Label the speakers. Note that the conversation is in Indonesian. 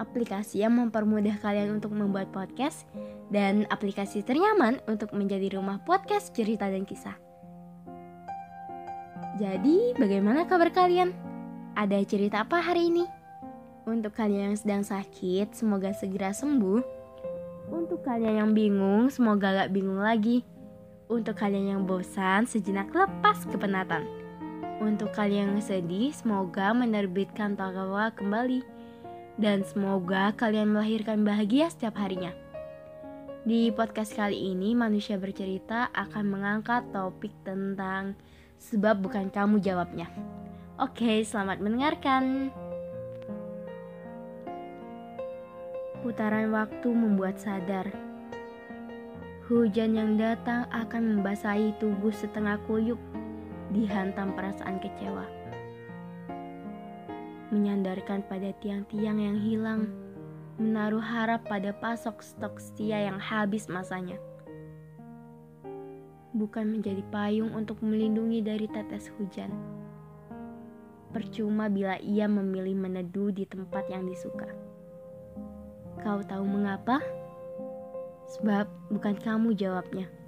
Speaker 1: Aplikasi yang mempermudah kalian untuk membuat podcast dan aplikasi ternyaman untuk menjadi rumah podcast cerita dan kisah. Jadi, bagaimana kabar kalian? Ada cerita apa hari ini? Untuk kalian yang sedang sakit, semoga segera sembuh. Untuk kalian yang bingung, semoga gak bingung lagi. Untuk kalian yang bosan, sejenak lepas kepenatan. Untuk kalian yang sedih, semoga menerbitkan tawa kembali. Dan semoga kalian melahirkan bahagia setiap harinya. Di podcast kali ini, manusia bercerita akan mengangkat topik tentang sebab bukan kamu jawabnya. Oke, selamat mendengarkan. Putaran waktu membuat sadar. Hujan yang datang akan membasahi tubuh setengah kuyup, dihantam perasaan kecewa. Menyandarkan pada tiang-tiang yang hilang menaruh harap pada pasok stok setia yang habis masanya. Bukan menjadi payung untuk melindungi dari tetes hujan. Percuma bila ia memilih meneduh di tempat yang disuka. Kau tahu mengapa? Sebab bukan kamu jawabnya.